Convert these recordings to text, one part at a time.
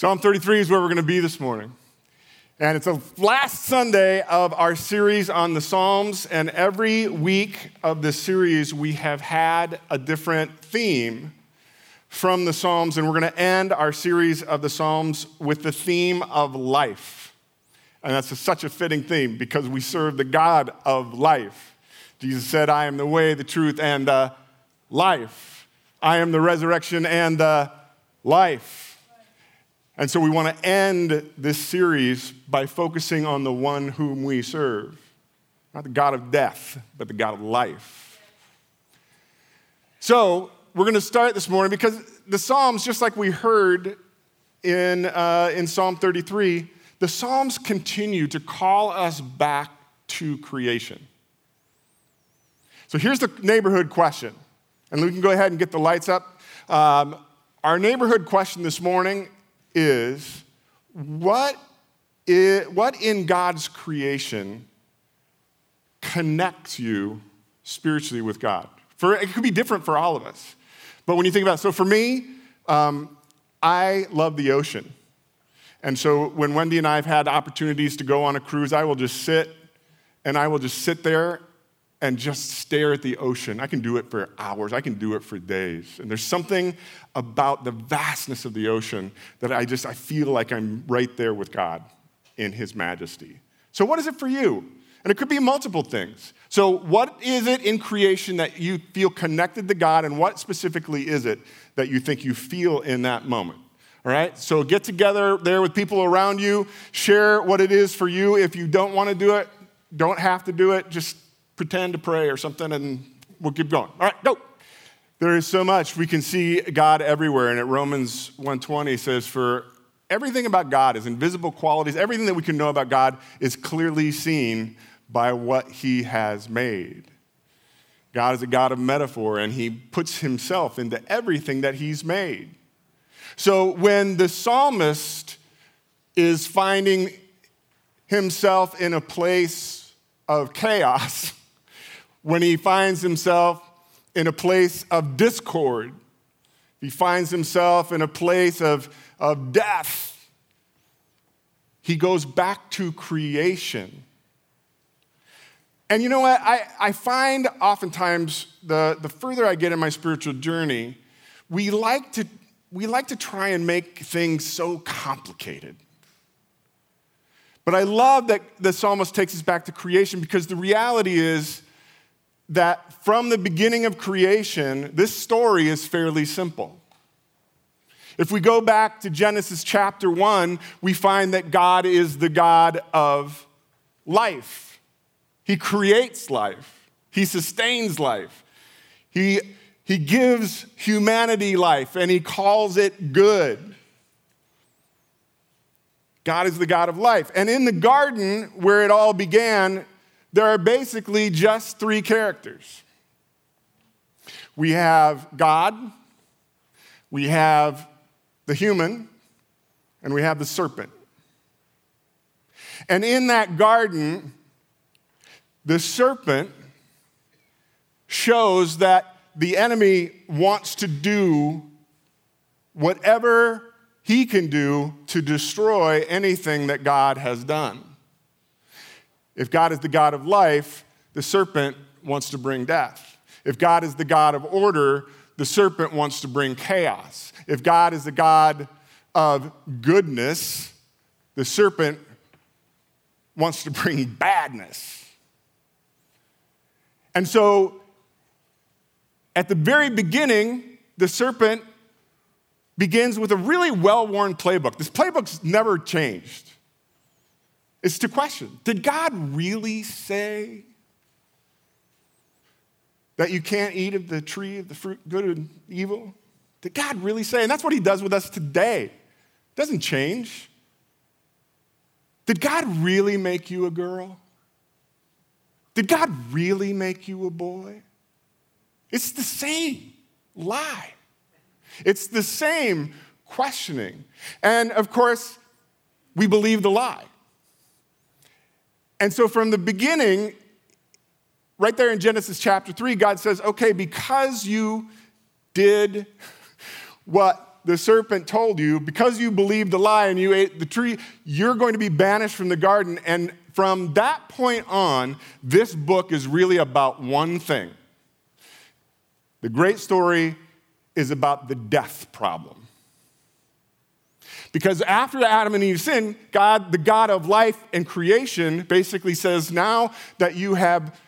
Psalm 33 is where we're going to be this morning. And it's the last Sunday of our series on the Psalms. And every week of this series, we have had a different theme from the Psalms. And we're going to end our series of the Psalms with the theme of life. And that's a, such a fitting theme because we serve the God of life. Jesus said, I am the way, the truth, and the life. I am the resurrection and the life. And so we want to end this series by focusing on the one whom we serve. Not the God of death, but the God of life. So we're going to start this morning because the Psalms, just like we heard in, uh, in Psalm 33, the Psalms continue to call us back to creation. So here's the neighborhood question. And we can go ahead and get the lights up. Um, our neighborhood question this morning is what, is, what in God's creation connects you spiritually with God? For, it could be different for all of us. But when you think about it, so for me, um, I love the ocean. And so when Wendy and I have had opportunities to go on a cruise, I will just sit and I will just sit there and just stare at the ocean. I can do it for hours, I can do it for days. And there's something about the vastness of the ocean that I just I feel like I'm right there with God in his majesty. So what is it for you? And it could be multiple things. So what is it in creation that you feel connected to God and what specifically is it that you think you feel in that moment? All right? So get together there with people around you, share what it is for you. If you don't want to do it, don't have to do it, just pretend to pray or something and we'll keep going. All right, go. There is so much we can see God everywhere and at Romans 1:20 says for everything about God is invisible qualities, everything that we can know about God is clearly seen by what he has made. God is a God of metaphor and he puts himself into everything that he's made. So when the psalmist is finding himself in a place of chaos, when he finds himself in a place of discord, he finds himself in a place of, of death, he goes back to creation. And you know what? I, I find oftentimes the, the further I get in my spiritual journey, we like, to, we like to try and make things so complicated. But I love that the psalmist takes us back to creation because the reality is that from the beginning of creation, this story is fairly simple. If we go back to Genesis chapter 1, we find that God is the God of life. He creates life, He sustains life, He, he gives humanity life, and He calls it good. God is the God of life. And in the garden where it all began, there are basically just three characters we have God, we have the human, and we have the serpent. And in that garden, the serpent shows that the enemy wants to do whatever he can do to destroy anything that God has done. If God is the God of life, the serpent wants to bring death. If God is the God of order, the serpent wants to bring chaos. If God is the God of goodness, the serpent wants to bring badness. And so, at the very beginning, the serpent begins with a really well worn playbook. This playbook's never changed is to question Did God really say that you can't eat of the tree of the fruit, good and evil? Did God really say? And that's what He does with us today. It doesn't change. Did God really make you a girl? Did God really make you a boy? It's the same lie. It's the same questioning. And of course, we believe the lie. And so from the beginning, right there in Genesis chapter 3, God says, okay, because you did what the serpent told you, because you believed the lie and you ate the tree, you're going to be banished from the garden. And from that point on, this book is really about one thing. The great story is about the death problem. Because after Adam and Eve sinned, God, the God of life and creation, basically says, Now that you have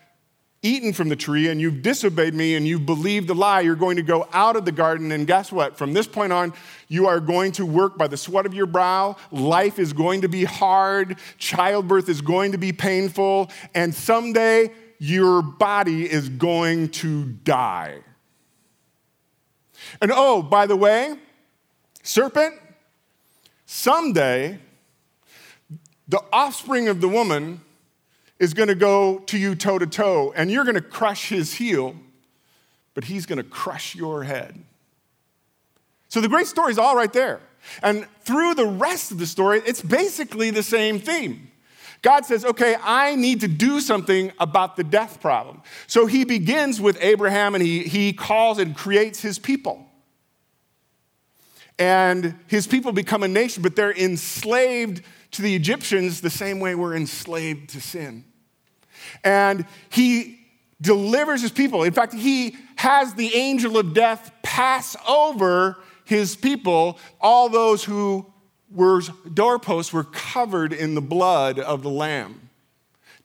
eaten from the tree and you've disobeyed me and you've believed the lie, you're going to go out of the garden. And guess what? From this point on, you are going to work by the sweat of your brow. Life is going to be hard. Childbirth is going to be painful. And someday, your body is going to die. And oh, by the way, serpent, someday, the offspring of the woman is going to go to you toe to toe, and you're going to crush his heel, but he's going to crush your head. So the great story is all right there. And through the rest of the story, it's basically the same theme. God says, okay, I need to do something about the death problem. So he begins with Abraham and he, he calls and creates his people. And his people become a nation, but they're enslaved to the Egyptians the same way we're enslaved to sin and he delivers his people. In fact, he has the angel of death pass over his people, all those who were doorposts were covered in the blood of the lamb.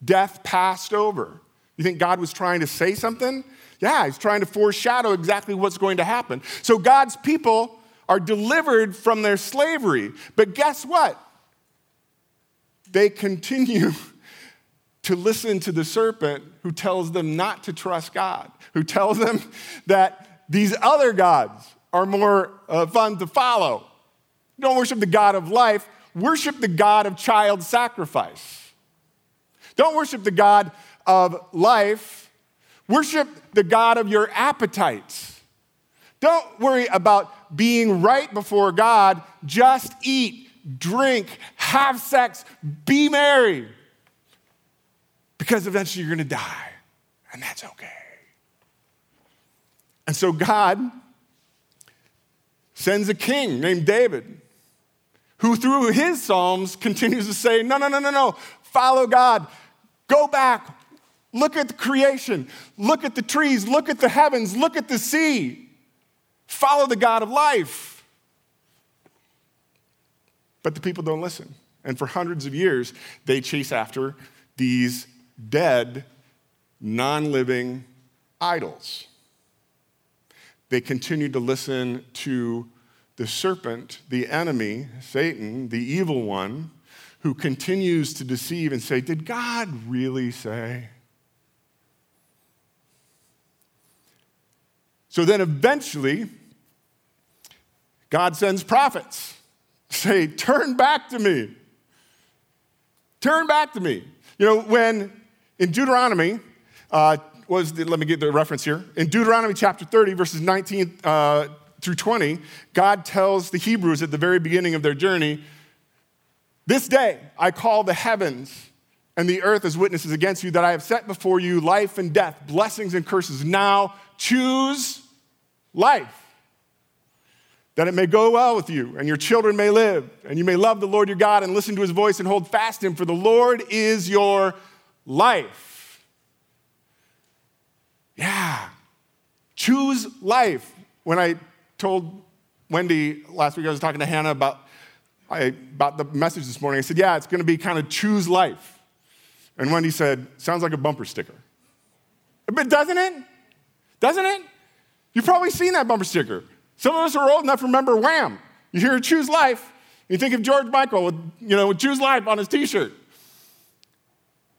Death passed over. You think God was trying to say something? Yeah, he's trying to foreshadow exactly what's going to happen. So God's people are delivered from their slavery. But guess what? They continue to listen to the serpent who tells them not to trust God, who tells them that these other gods are more uh, fun to follow. Don't worship the God of life, worship the God of child sacrifice. Don't worship the God of life, worship the God of your appetites. Don't worry about being right before God, just eat, drink, have sex, be merry. Because eventually you're going to die, and that's okay. And so God sends a king named David who, through his Psalms, continues to say, No, no, no, no, no, follow God, go back, look at the creation, look at the trees, look at the heavens, look at the sea, follow the God of life. But the people don't listen. And for hundreds of years, they chase after these dead, non living idols. They continue to listen to the serpent, the enemy, Satan, the evil one, who continues to deceive and say, Did God really say? So then eventually, God sends prophets. Say, Turn back to me. Turn back to me. You know, when in Deuteronomy, uh, was the, let me get the reference here. In Deuteronomy chapter 30, verses 19 uh, through 20, God tells the Hebrews at the very beginning of their journey, This day I call the heavens and the earth as witnesses against you that I have set before you life and death, blessings and curses. Now choose life, that it may go well with you and your children may live, and you may love the Lord your God and listen to his voice and hold fast him, for the Lord is your life. Yeah. Choose life. When I told Wendy last week, I was talking to Hannah about, I, about the message this morning. I said, Yeah, it's going to be kind of choose life. And Wendy said, Sounds like a bumper sticker. But doesn't it? Doesn't it? You've probably seen that bumper sticker. Some of us are old enough to remember Wham. You hear choose life, you think of George Michael with, you know, with choose life on his t shirt.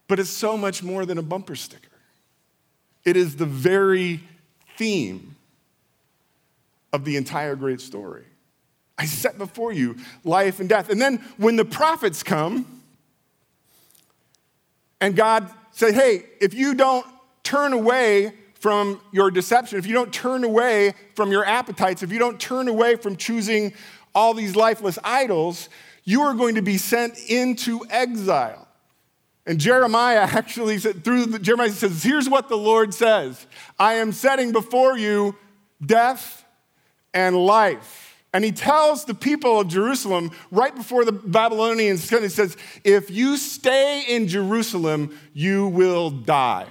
But it's so much more than a bumper sticker. It is the very theme of the entire great story. I set before you life and death. And then when the prophets come, and God said, hey, if you don't turn away from your deception, if you don't turn away from your appetites, if you don't turn away from choosing all these lifeless idols, you are going to be sent into exile. And Jeremiah actually said, through the, Jeremiah says, Here's what the Lord says I am setting before you death and life. And he tells the people of Jerusalem right before the Babylonians he says, If you stay in Jerusalem, you will die.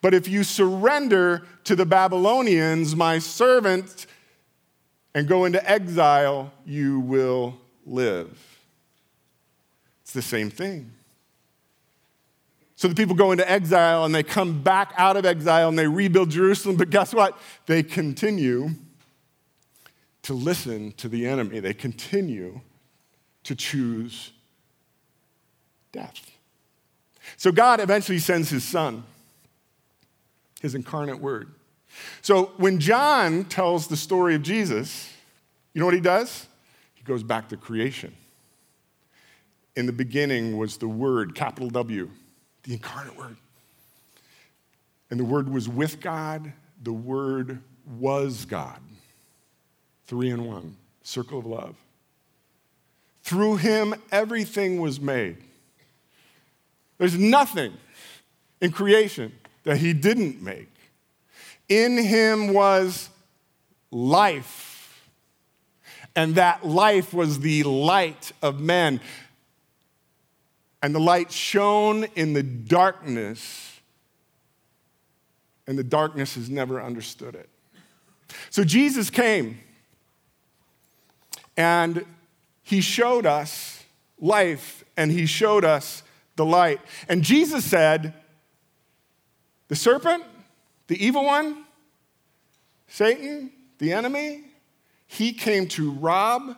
But if you surrender to the Babylonians, my servant, and go into exile, you will live. It's the same thing. So the people go into exile and they come back out of exile and they rebuild Jerusalem, but guess what? They continue to listen to the enemy. They continue to choose death. So God eventually sends his son, his incarnate word. So when John tells the story of Jesus, you know what he does? He goes back to creation. In the beginning was the Word, capital W, the incarnate Word. And the Word was with God, the Word was God. Three in one, circle of love. Through him, everything was made. There's nothing in creation that he didn't make. In him was life, and that life was the light of men. And the light shone in the darkness, and the darkness has never understood it. So Jesus came and he showed us life and he showed us the light. And Jesus said, The serpent, the evil one, Satan, the enemy, he came to rob,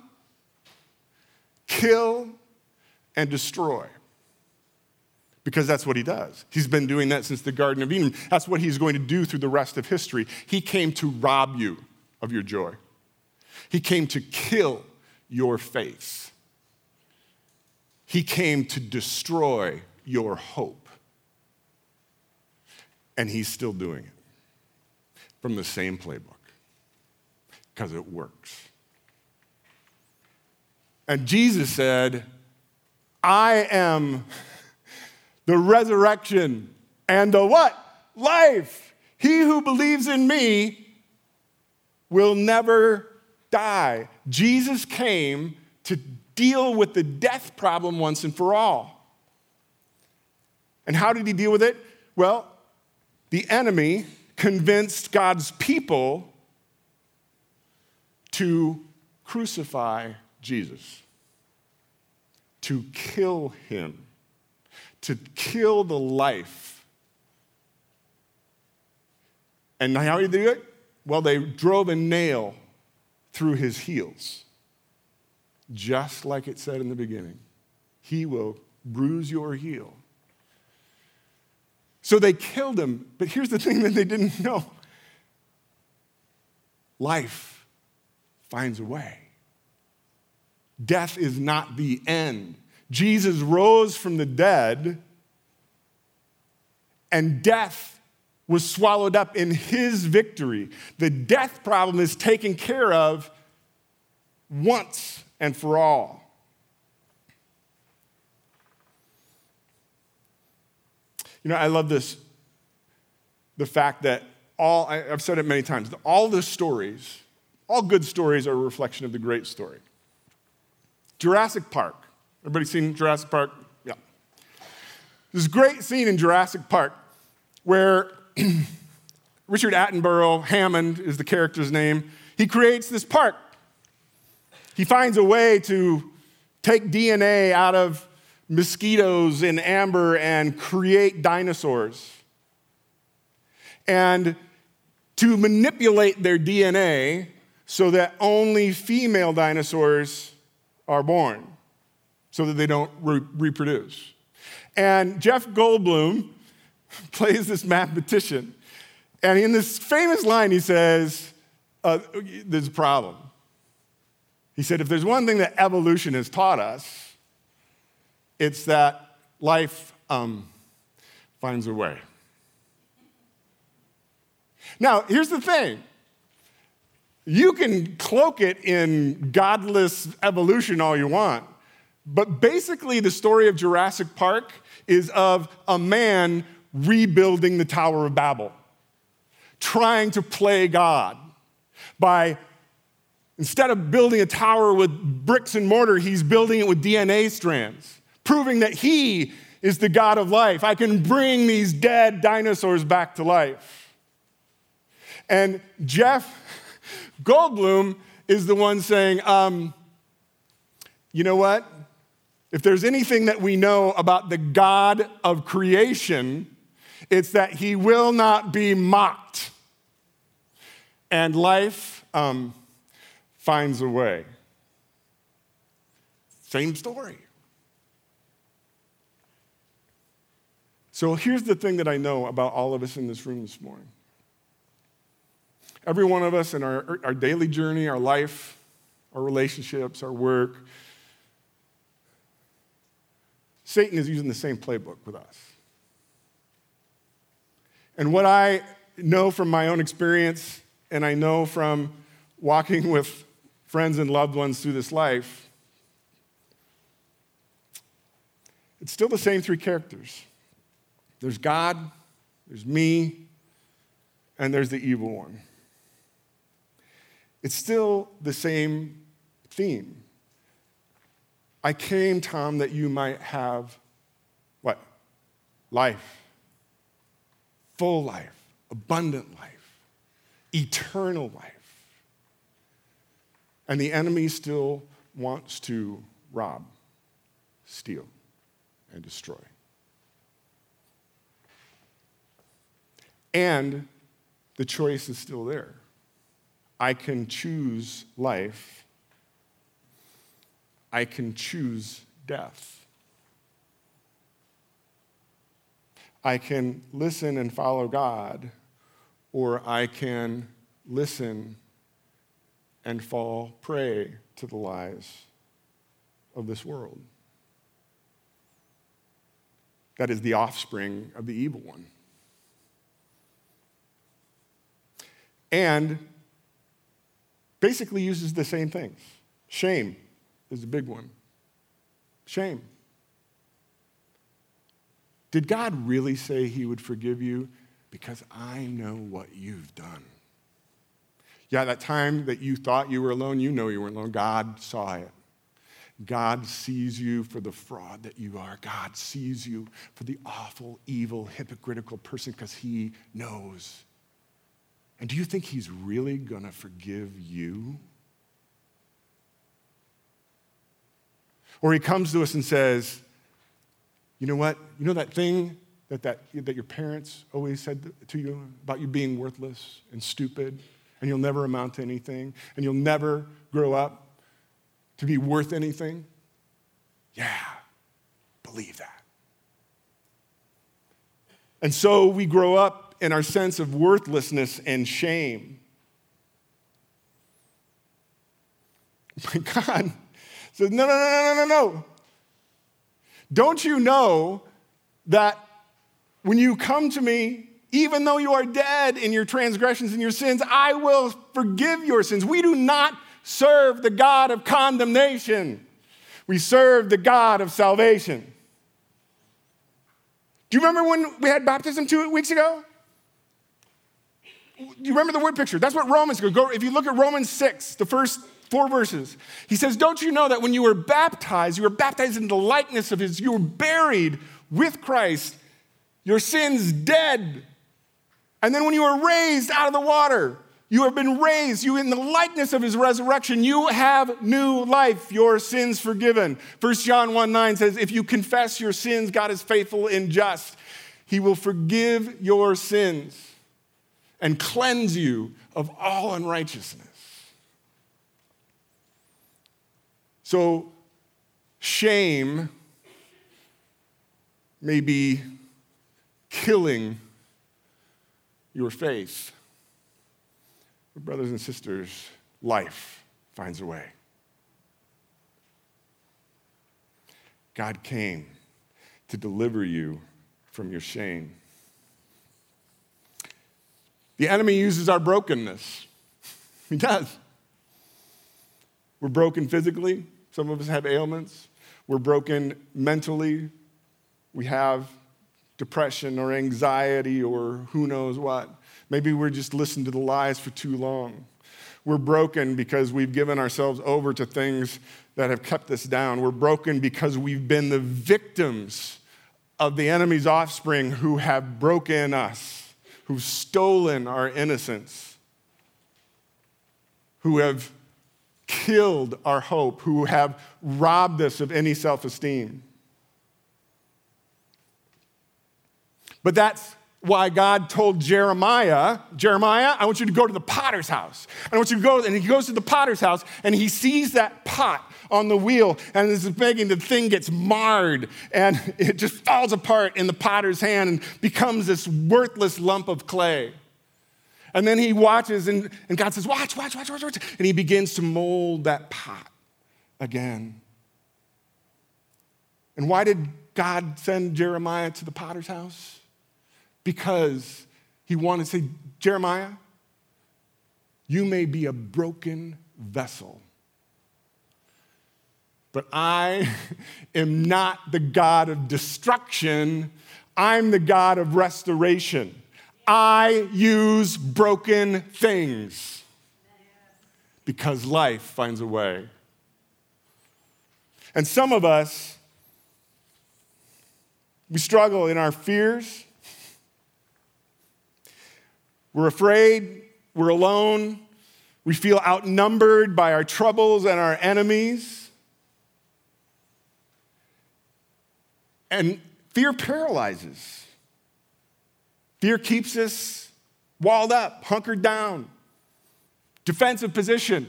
kill, and destroy. Because that's what he does. He's been doing that since the Garden of Eden. That's what he's going to do through the rest of history. He came to rob you of your joy, he came to kill your faith. He came to destroy your hope. And he's still doing it from the same playbook because it works. And Jesus said, I am the resurrection and the what? Life. He who believes in me will never die. Jesus came to deal with the death problem once and for all. And how did he deal with it? Well, the enemy convinced God's people to crucify Jesus, to kill him, to kill the life. And how did they do it? Well, they drove a nail through his heels. Just like it said in the beginning, he will bruise your heel. So they killed him, but here's the thing that they didn't know life finds a way. Death is not the end. Jesus rose from the dead, and death was swallowed up in his victory. The death problem is taken care of once and for all. You know, I love this the fact that all, I've said it many times, all the stories, all good stories are a reflection of the great story. Jurassic Park. Everybody seen Jurassic Park? Yeah. There's a great scene in Jurassic Park where Richard Attenborough, Hammond is the character's name, he creates this park. He finds a way to take DNA out of mosquitoes in amber and create dinosaurs. And to manipulate their DNA so that only female dinosaurs are born, so that they don't re- reproduce. And Jeff Goldblum plays this mathematician. And in this famous line, he says, uh, There's a problem. He said, If there's one thing that evolution has taught us, it's that life um, finds a way. Now, here's the thing you can cloak it in godless evolution all you want, but basically, the story of Jurassic Park is of a man rebuilding the Tower of Babel, trying to play God by Instead of building a tower with bricks and mortar, he's building it with DNA strands, proving that he is the God of life. I can bring these dead dinosaurs back to life. And Jeff Goldblum is the one saying, um, you know what? If there's anything that we know about the God of creation, it's that he will not be mocked. And life um, finds a way. Same story. So here's the thing that I know about all of us in this room this morning. Every one of us in our, our daily journey, our life, our relationships, our work, Satan is using the same playbook with us. And what I know from my own experience, and I know from walking with friends and loved ones through this life, it's still the same three characters there's God, there's me, and there's the evil one. It's still the same theme. I came, Tom, that you might have what? Life. Full life, abundant life, eternal life. And the enemy still wants to rob, steal, and destroy. And the choice is still there. I can choose life, I can choose death. I can listen and follow God, or I can listen and fall prey to the lies of this world. That is the offspring of the evil one. And basically uses the same things. Shame is the big one. Shame. Did God really say he would forgive you? Because I know what you've done. Yeah, that time that you thought you were alone, you know you weren't alone. God saw it. God sees you for the fraud that you are. God sees you for the awful, evil, hypocritical person because he knows and do you think he's really going to forgive you? Or he comes to us and says, You know what? You know that thing that, that, that your parents always said to you about you being worthless and stupid, and you'll never amount to anything, and you'll never grow up to be worth anything? Yeah, believe that. And so we grow up in our sense of worthlessness and shame. My God says, no, no, no, no, no, no. Don't you know that when you come to me, even though you are dead in your transgressions and your sins, I will forgive your sins. We do not serve the God of condemnation, we serve the God of salvation. Do you remember when we had baptism two weeks ago? Do you remember the word picture? That's what Romans go. If you look at Romans 6, the first four verses, he says, Don't you know that when you were baptized, you were baptized in the likeness of his, you were buried with Christ, your sins dead. And then when you were raised out of the water, you have been raised, you in the likeness of his resurrection, you have new life, your sins forgiven. 1 John 1 9 says, If you confess your sins, God is faithful and just. He will forgive your sins and cleanse you of all unrighteousness. So, shame may be killing your faith. Brothers and sisters, life finds a way. God came to deliver you from your shame. The enemy uses our brokenness. He does. We're broken physically. Some of us have ailments. We're broken mentally. We have depression or anxiety or who knows what. Maybe we're just listening to the lies for too long. We're broken because we've given ourselves over to things that have kept us down. We're broken because we've been the victims of the enemy's offspring who have broken us, who've stolen our innocence, who have killed our hope, who have robbed us of any self esteem. But that's why God told Jeremiah, Jeremiah, I want you to go to the potter's house. I want you to go, and he goes to the potter's house and he sees that pot on the wheel and is begging the thing gets marred and it just falls apart in the potter's hand and becomes this worthless lump of clay. And then he watches and, and God says, watch, watch, watch, watch, watch. And he begins to mold that pot again. And why did God send Jeremiah to the potter's house? Because he wanted to say, Jeremiah, you may be a broken vessel, but I am not the God of destruction, I'm the God of restoration. I use broken things because life finds a way. And some of us, we struggle in our fears we're afraid, we're alone, we feel outnumbered by our troubles and our enemies. And fear paralyzes. Fear keeps us walled up, hunkered down, defensive position.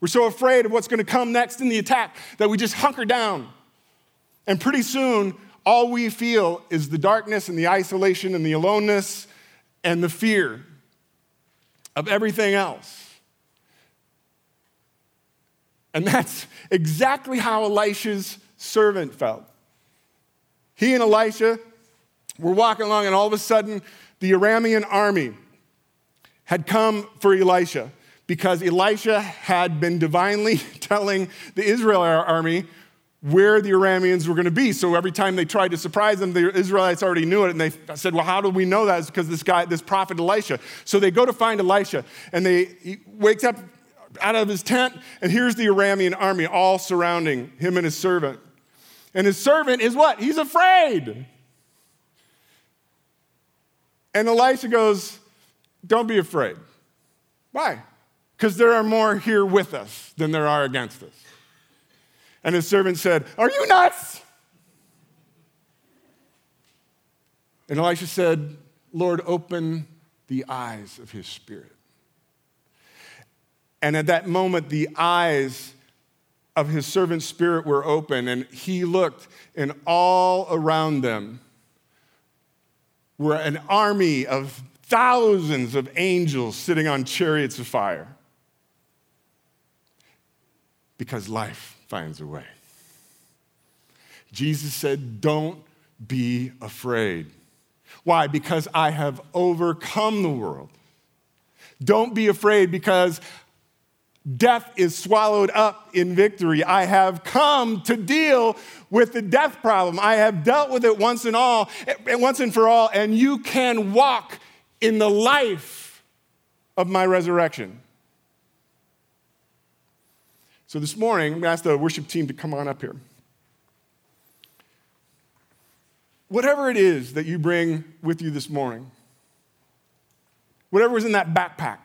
We're so afraid of what's going to come next in the attack that we just hunker down. And pretty soon, all we feel is the darkness and the isolation and the aloneness and the fear of everything else. And that's exactly how Elisha's servant felt. He and Elisha were walking along, and all of a sudden, the Aramean army had come for Elisha because Elisha had been divinely telling the Israel army where the Arameans were going to be. So every time they tried to surprise them, the Israelites already knew it. And they said, Well, how do we know that? It's because this guy, this prophet Elisha. So they go to find Elisha, and they, he wakes up out of his tent, and here's the Aramean army all surrounding him and his servant. And his servant is what? He's afraid. And Elisha goes, Don't be afraid. Why? Because there are more here with us than there are against us. And his servant said, Are you nuts? And Elisha said, Lord, open the eyes of his spirit. And at that moment, the eyes of his servant's spirit were open, and he looked, and all around them were an army of thousands of angels sitting on chariots of fire. Because life finds a way. Jesus said, Don't be afraid. Why? Because I have overcome the world. Don't be afraid because death is swallowed up in victory. I have come to deal with the death problem. I have dealt with it once and all, once and for all, and you can walk in the life of my resurrection. So this morning, I'm going to ask the worship team to come on up here. Whatever it is that you bring with you this morning, whatever was in that backpack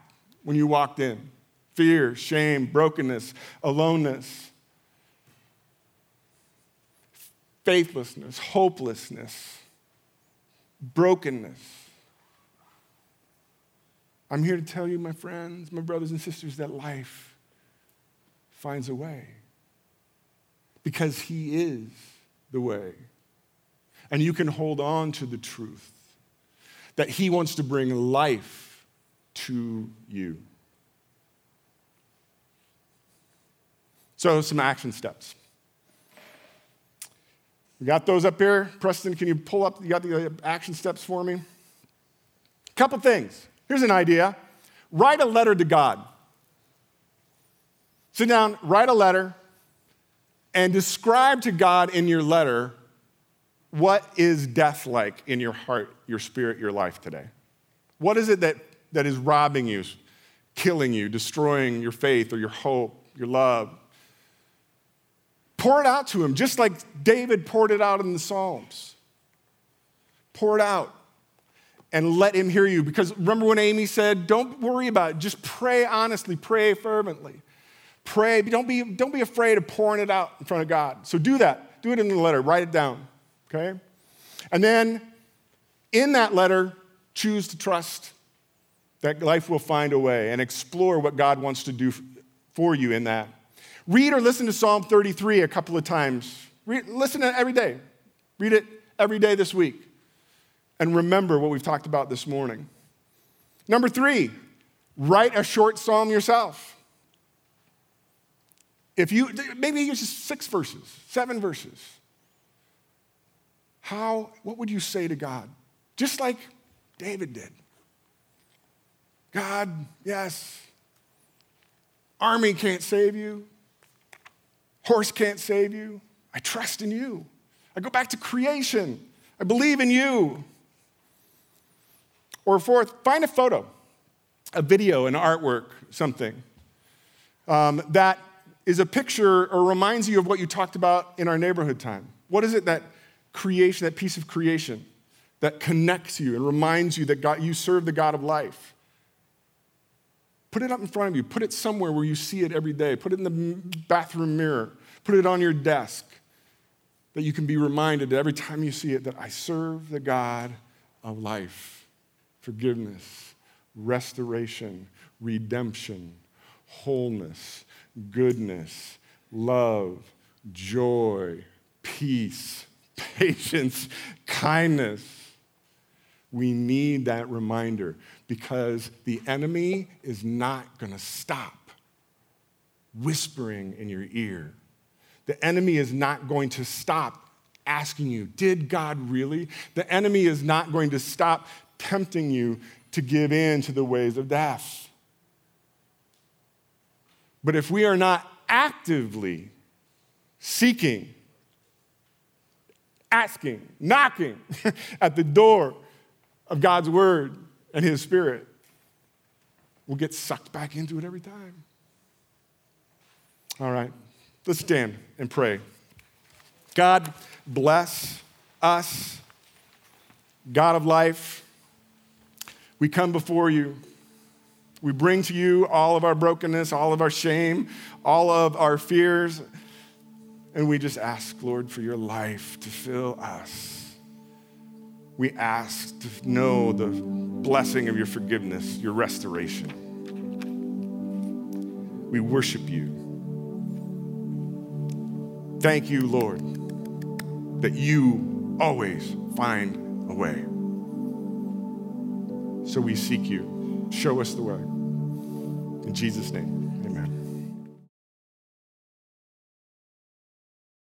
when you walked in fear, shame, brokenness, aloneness, faithlessness, hopelessness, brokenness. I'm here to tell you, my friends, my brothers and sisters, that life finds a way because He is the way. And you can hold on to the truth that He wants to bring life to you. So, some action steps. We got those up here. Preston, can you pull up? You got the uh, action steps for me? A Couple things. Here's an idea write a letter to God. Sit down, write a letter, and describe to God in your letter what is death like in your heart, your spirit, your life today. What is it that, that is robbing you killing you, destroying your faith or your hope, your love. Pour it out to him, just like David poured it out in the Psalms. Pour it out and let him hear you. Because remember when Amy said, Don't worry about it, just pray honestly, pray fervently. Pray, don't be, don't be afraid of pouring it out in front of God. So do that. Do it in the letter, write it down, okay? And then in that letter, choose to trust that life will find a way and explore what God wants to do for you in that. Read or listen to Psalm 33 a couple of times. Read, listen to it every day. Read it every day this week. And remember what we've talked about this morning. Number three, write a short psalm yourself. If you, maybe it's just six verses, seven verses. How, what would you say to God? Just like David did. God, yes, army can't save you, horse can't save you. I trust in you. I go back to creation. I believe in you. Or fourth, find a photo, a video, an artwork, something um, that is a picture or reminds you of what you talked about in our neighborhood time. What is it that creation, that piece of creation that connects you and reminds you that God, you serve the God of life? Put it up in front of you. Put it somewhere where you see it every day. Put it in the bathroom mirror. Put it on your desk that you can be reminded every time you see it that I serve the God of life, forgiveness, restoration, redemption, wholeness, goodness, love, joy, peace, patience, kindness. We need that reminder because the enemy is not going to stop whispering in your ear. The enemy is not going to stop asking you, Did God really? The enemy is not going to stop tempting you to give in to the ways of death. But if we are not actively seeking, asking, knocking at the door of God's word and his spirit, we'll get sucked back into it every time. All right, let's stand and pray. God, bless us. God of life, we come before you. We bring to you all of our brokenness, all of our shame, all of our fears, and we just ask, Lord, for your life to fill us. We ask to know the blessing of your forgiveness, your restoration. We worship you. Thank you, Lord, that you always find a way. So we seek you. Show us the way. In Jesus' name.